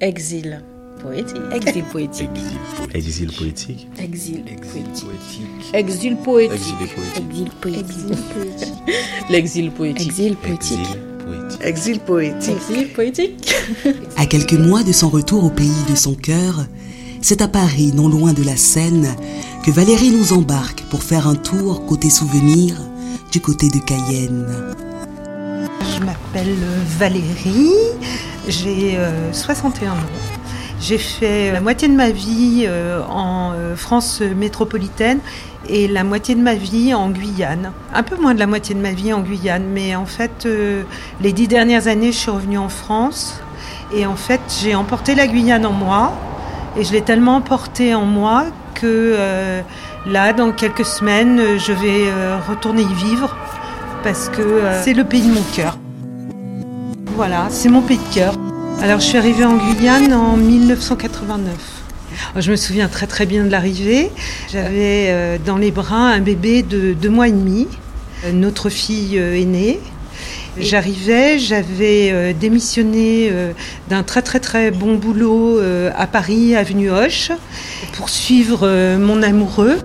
Exil poétique. Exil poétique. Exil poétique. Exil poétique. Exil poétique. Exil poétique. L'exil poétique. Exil poétique. Exil poétique. Exil poétique. À quelques mois de son retour au pays de son cœur, c'est à Paris, non loin de la Seine, que Valérie nous embarque pour faire un tour côté souvenir du côté de Cayenne. Je m'appelle Valérie, j'ai 61 ans. J'ai fait la moitié de ma vie euh, en euh, France métropolitaine et la moitié de ma vie en Guyane. Un peu moins de la moitié de ma vie en Guyane, mais en fait, euh, les dix dernières années, je suis revenue en France et en fait, j'ai emporté la Guyane en moi et je l'ai tellement emportée en moi que là, dans quelques semaines, je vais retourner y vivre parce que c'est le pays de mon cœur. Voilà, c'est mon pays de cœur. Alors je suis arrivée en Guyane en 1989. Je me souviens très très bien de l'arrivée. J'avais euh, dans les bras un bébé de deux mois et demi. Euh, notre fille euh, est née. J'arrivais, j'avais démissionné d'un très très très bon boulot à Paris, avenue Hoche, pour suivre mon amoureux.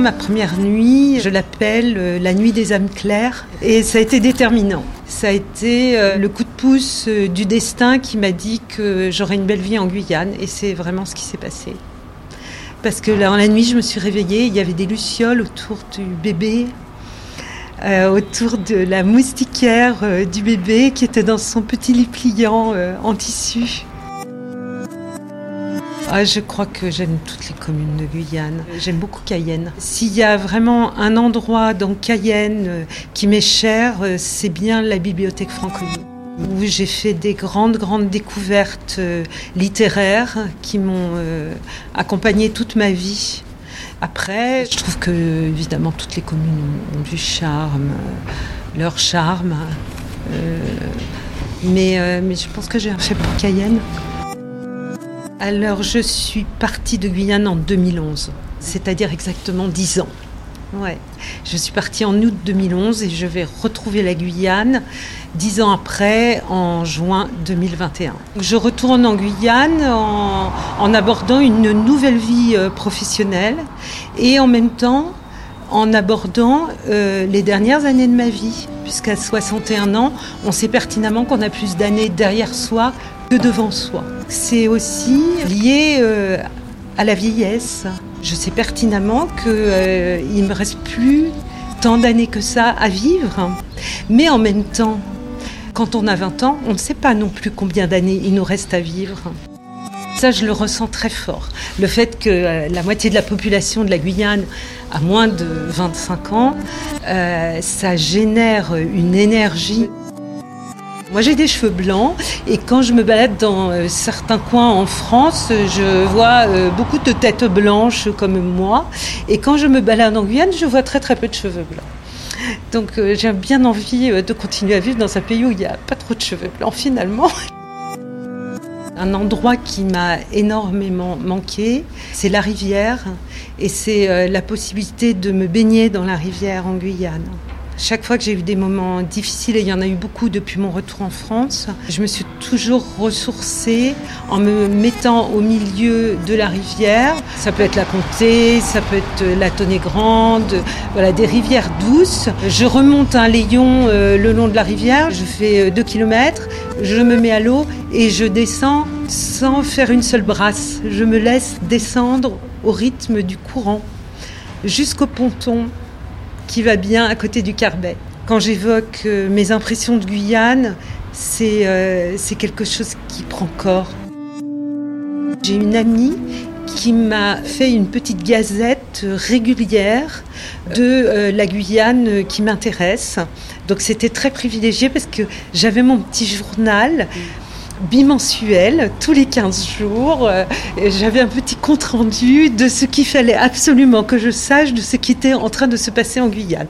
Ma première nuit, je l'appelle la nuit des âmes claires, et ça a été déterminant. Ça a été euh, le coup de pouce euh, du destin qui m'a dit que j'aurais une belle vie en Guyane et c'est vraiment ce qui s'est passé. Parce que dans la nuit, je me suis réveillée, il y avait des lucioles autour du bébé, euh, autour de la moustiquaire du bébé qui était dans son petit lit pliant en tissu. Ah, je crois que j'aime toutes les communes de Guyane. J'aime beaucoup Cayenne. S'il y a vraiment un endroit dans Cayenne euh, qui m'est cher, euh, c'est bien la bibliothèque Franconie où j'ai fait des grandes, grandes découvertes euh, littéraires qui m'ont accompagnée toute ma vie. Après, je trouve que, évidemment, toutes les communes ont, du charme, leur charme. mais, mais je pense que j'ai un fait pour Cayenne. Alors, je suis partie de Guyane en 2011, c'est-à-dire exactement 10 ans. Ouais. Je suis partie en août 2011 et je vais retrouver la Guyane dix ans après, en juin 2021. Je retourne en Guyane en, abordant une nouvelle vie euh, professionnelle et en même temps en abordant euh, les dernières années de ma vie. Puisqu'à 61 ans, on sait pertinemment qu'on a plus d'années derrière soi que devant soi. C'est aussi lié euh, à la vieillesse. Je sais pertinemment qu'il euh, ne me reste plus tant d'années que ça à vivre. Mais en même temps, quand on a 20 ans, on ne sait pas non plus combien d'années il nous reste à vivre. Ça, je le ressens très fort. Le fait que euh, la moitié de la population de la Guyane a moins de 25 ans, ça génère une énergie moi j'ai des cheveux blancs et quand je me balade dans euh, certains coins en France, je vois euh, beaucoup de têtes blanches comme moi. Et quand je me balade en Guyane, je vois très très peu de cheveux blancs. Donc euh, j'ai bien envie de continuer à vivre dans un pays où il n'y a pas trop de cheveux blancs finalement. Un endroit qui m'a énormément manqué, c'est la rivière et c'est la possibilité de me baigner dans la rivière en Guyane. Chaque fois que j'ai eu des moments difficiles, et il y en a eu beaucoup depuis mon retour en France, je me suis toujours ressourcée en me mettant au milieu de la rivière. Ça peut être la Comté, ça peut être la Tonnet Grande, voilà, des rivières douces. Je remonte un layon euh, le long de la rivière, je fais 2 euh, km, je me mets à l'eau et je descends sans faire une seule brasse. Je me laisse descendre au rythme du courant jusqu'au ponton qui va bien à côté du Carbet. Quand j'évoque euh, mes impressions de Guyane, euh, c'est quelque chose qui prend corps. J'ai une amie qui m'a fait une petite gazette régulière de euh, la Guyane qui m'intéresse. Donc c'était très privilégié parce que j'avais mon petit journal bimensuel, tous les 15 jours. Euh, j'avais un petit compte-rendu de ce qu'il fallait absolument que je sache de ce qui était en train de se passer en Guyane.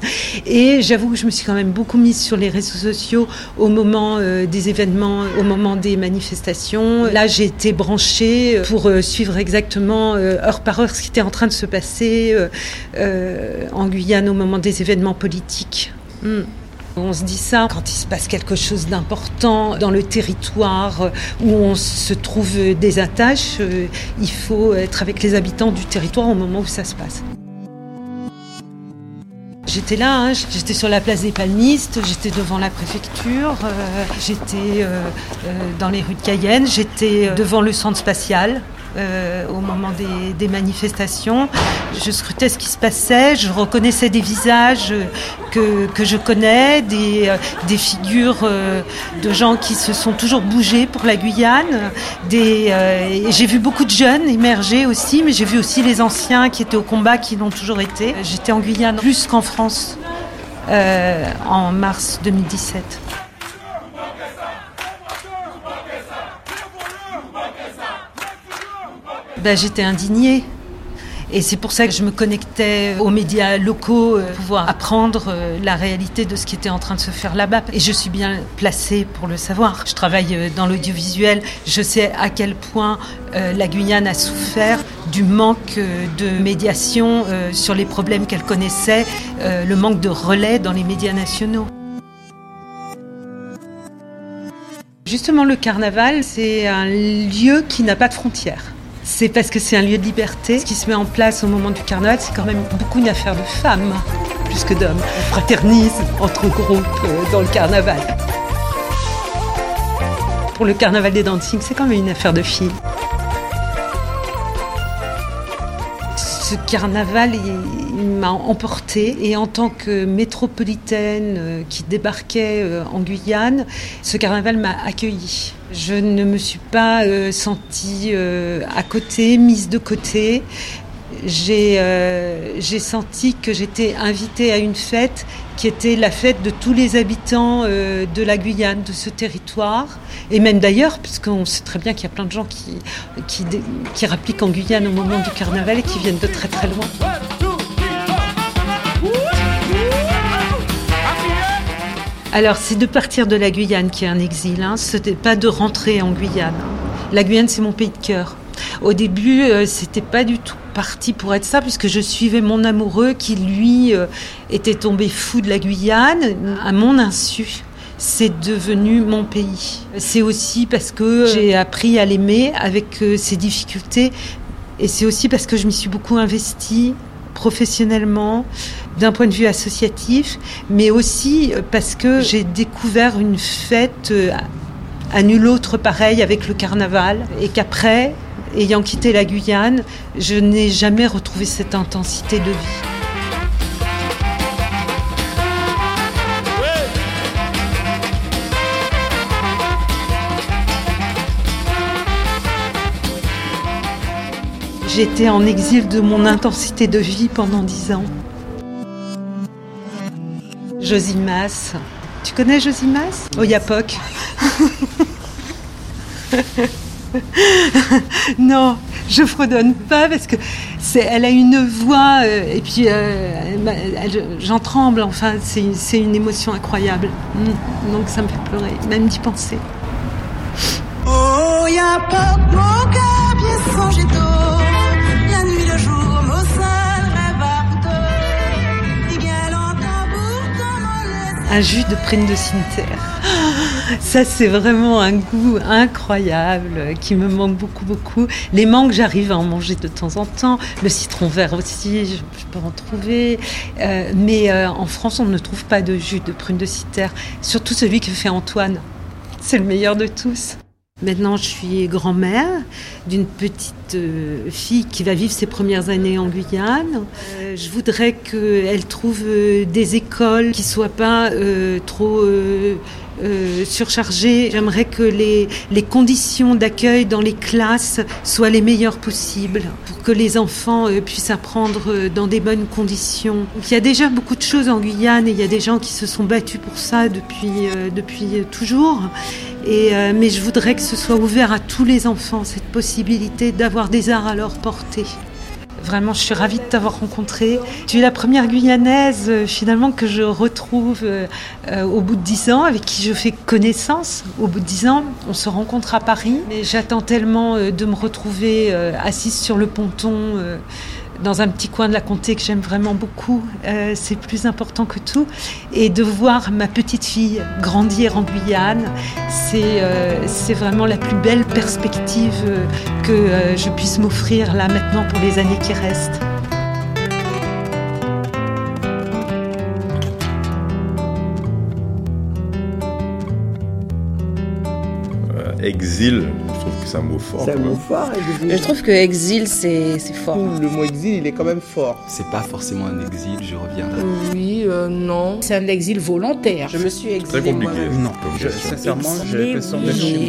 Et j'avoue que je me suis quand même beaucoup mise sur les réseaux sociaux au moment euh, des événements, au moment des manifestations. Là, j'ai été branchée pour euh, suivre exactement heure par heure ce qui était en train de se passer en Guyane au moment des événements politiques. Hmm. On se dit ça quand il se passe quelque chose d'important dans le territoire où on se trouve des attaches. Il faut être avec les habitants du territoire au moment où ça se passe. J'étais là, hein, j'étais sur la place des Palmistes, j'étais devant la préfecture, euh, j'étais euh, euh, dans les rues de Cayenne, j'étais devant le centre spatial. Au moment des, manifestations. Je scrutais ce qui se passait, je reconnaissais des visages que, que je connais, des, des figures de gens qui se sont toujours bougés pour la Guyane. Des, j'ai vu beaucoup de jeunes émerger aussi, mais j'ai vu aussi les anciens qui étaient au combat, qui l'ont toujours été. J'étais en Guyane plus qu'en France euh, en mars 2017. Ben, j'étais indignée et c'est pour ça que je me connectais aux médias locaux pour euh, pouvoir apprendre euh, la réalité de ce qui était en train de se faire là-bas. Et je suis bien placée pour le savoir. Je travaille euh, dans l'audiovisuel. Je sais à quel point la Guyane a souffert du manque de médiation sur les problèmes qu'elle connaissait, le manque de relais dans les médias nationaux. Justement, le carnaval, c'est un lieu qui n'a pas de frontières. C'est parce que c'est un lieu de liberté. Ce qui se met en place au moment du carnaval, c'est quand même beaucoup une affaire de femmes, plus que d'hommes. On fraternise entre groupes euh, dans le carnaval. Pour le carnaval des dancing, c'est quand même une affaire de filles. Ce carnaval m'a emporté et en tant que métropolitaine euh, qui débarquait euh, en Guyane, ce carnaval m'a accueillie. Je ne me suis pas euh, sentie à côté, mise de côté. J'ai senti que j'étais invitée à une fête qui était la fête de tous les habitants euh, de la Guyane, de ce territoire, et même d'ailleurs, puisqu'on sait très bien qu'il y a plein de gens qui, qui, qui rappliquent en Guyane au moment du carnaval et qui viennent de très très loin. Alors, c'est de partir de la Guyane qui est un exil, hein. ce n'est pas de rentrer en Guyane. La Guyane, c'est mon pays de cœur. Au début, euh, c'était pas du tout parti pour être ça, puisque je suivais mon amoureux qui, lui, euh, était tombé fou de la Guyane, à mon insu. C'est devenu mon pays. C'est aussi parce que j'ai appris à l'aimer avec euh, ses difficultés. Et c'est aussi parce que je m'y suis beaucoup investie professionnellement, d'un point de vue associatif, mais aussi parce que j'ai découvert une fête à nul autre pareil avec le carnaval et qu'après, ayant quitté la Guyane, je n'ai jamais retrouvé cette intensité de vie. J'étais en exil de mon intensité de vie pendant dix ans. Josimas. Tu connais Josimas Oyapok. non, je fredonne pas parce que c'est, elle a une voix euh, et puis euh, j'en tremble. Enfin, c'est, une émotion incroyable. Mm. Donc ça me fait pleurer, même d'y penser. Oh, a pas bien nuit, le jour, Un jus de prune de cimetière. Ça, c'est vraiment un goût incroyable qui me manque beaucoup, beaucoup. Les mangues, j'arrive à en manger de temps en temps. Le citron vert aussi, je, peux en trouver. Euh, mais euh, en France, on ne trouve pas de jus de prune de citerre, surtout celui que fait Antoine. C'est le meilleur de tous. Maintenant, je suis grand-mère d'une petite euh, fille qui va vivre ses premières années en Guyane. je voudrais qu'elle trouve des écoles qui soient pas trop euh. J'aimerais que les, les conditions d'accueil dans les classes soient les meilleures possibles pour que les enfants euh, puissent apprendre euh, dans des bonnes conditions. il y a déjà beaucoup de choses en Guyane et il y a des gens qui se sont battus pour ça depuis, depuis toujours. Mais je voudrais que ce soit ouvert à tous les enfants, cette possibilité d'avoir des arts à leur portée. Vraiment, je suis ravie de t'avoir rencontré. Tu es la première Guyanaise euh, finalement que je retrouve euh, euh, au bout de dix ans, avec qui je fais connaissance. Au bout de dix ans, on se rencontre à Paris. J'attends tellement de me retrouver assise sur le ponton dans un petit coin de la comté que j'aime vraiment beaucoup. Euh, c'est plus important que tout. Et de voir ma petite fille grandir en Guyane, c'est euh, vraiment la plus belle perspective euh, que je puisse m'offrir là maintenant pour les années qui restent. Exil, c'est un mot fort. C'est un mot fort, exil. Je trouve que exil, c'est fort. Le mot exil, il est quand même fort. C'est pas forcément un exil, je reviendrai. Oui, euh, non. C'est un exil volontaire. Je me suis Très exilé compliqué. moi-même. Non, Comme je, sincèrement, j'ai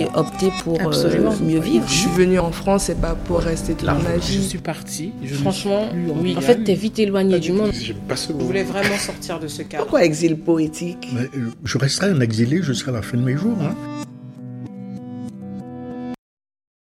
moi. opté pour euh, mieux vivre. Je suis venue en France, c'est pas pour rester toute ma Je vie. suis parti. Je Franchement, suis plus en oui. En fait, t'es vite éloigné du monde. Pas ce mot. voulez vraiment sortir de ce cadre? Pourquoi exil poétique Mais, euh, Je resterai un exilé jusqu'à la fin de mes jours. hein.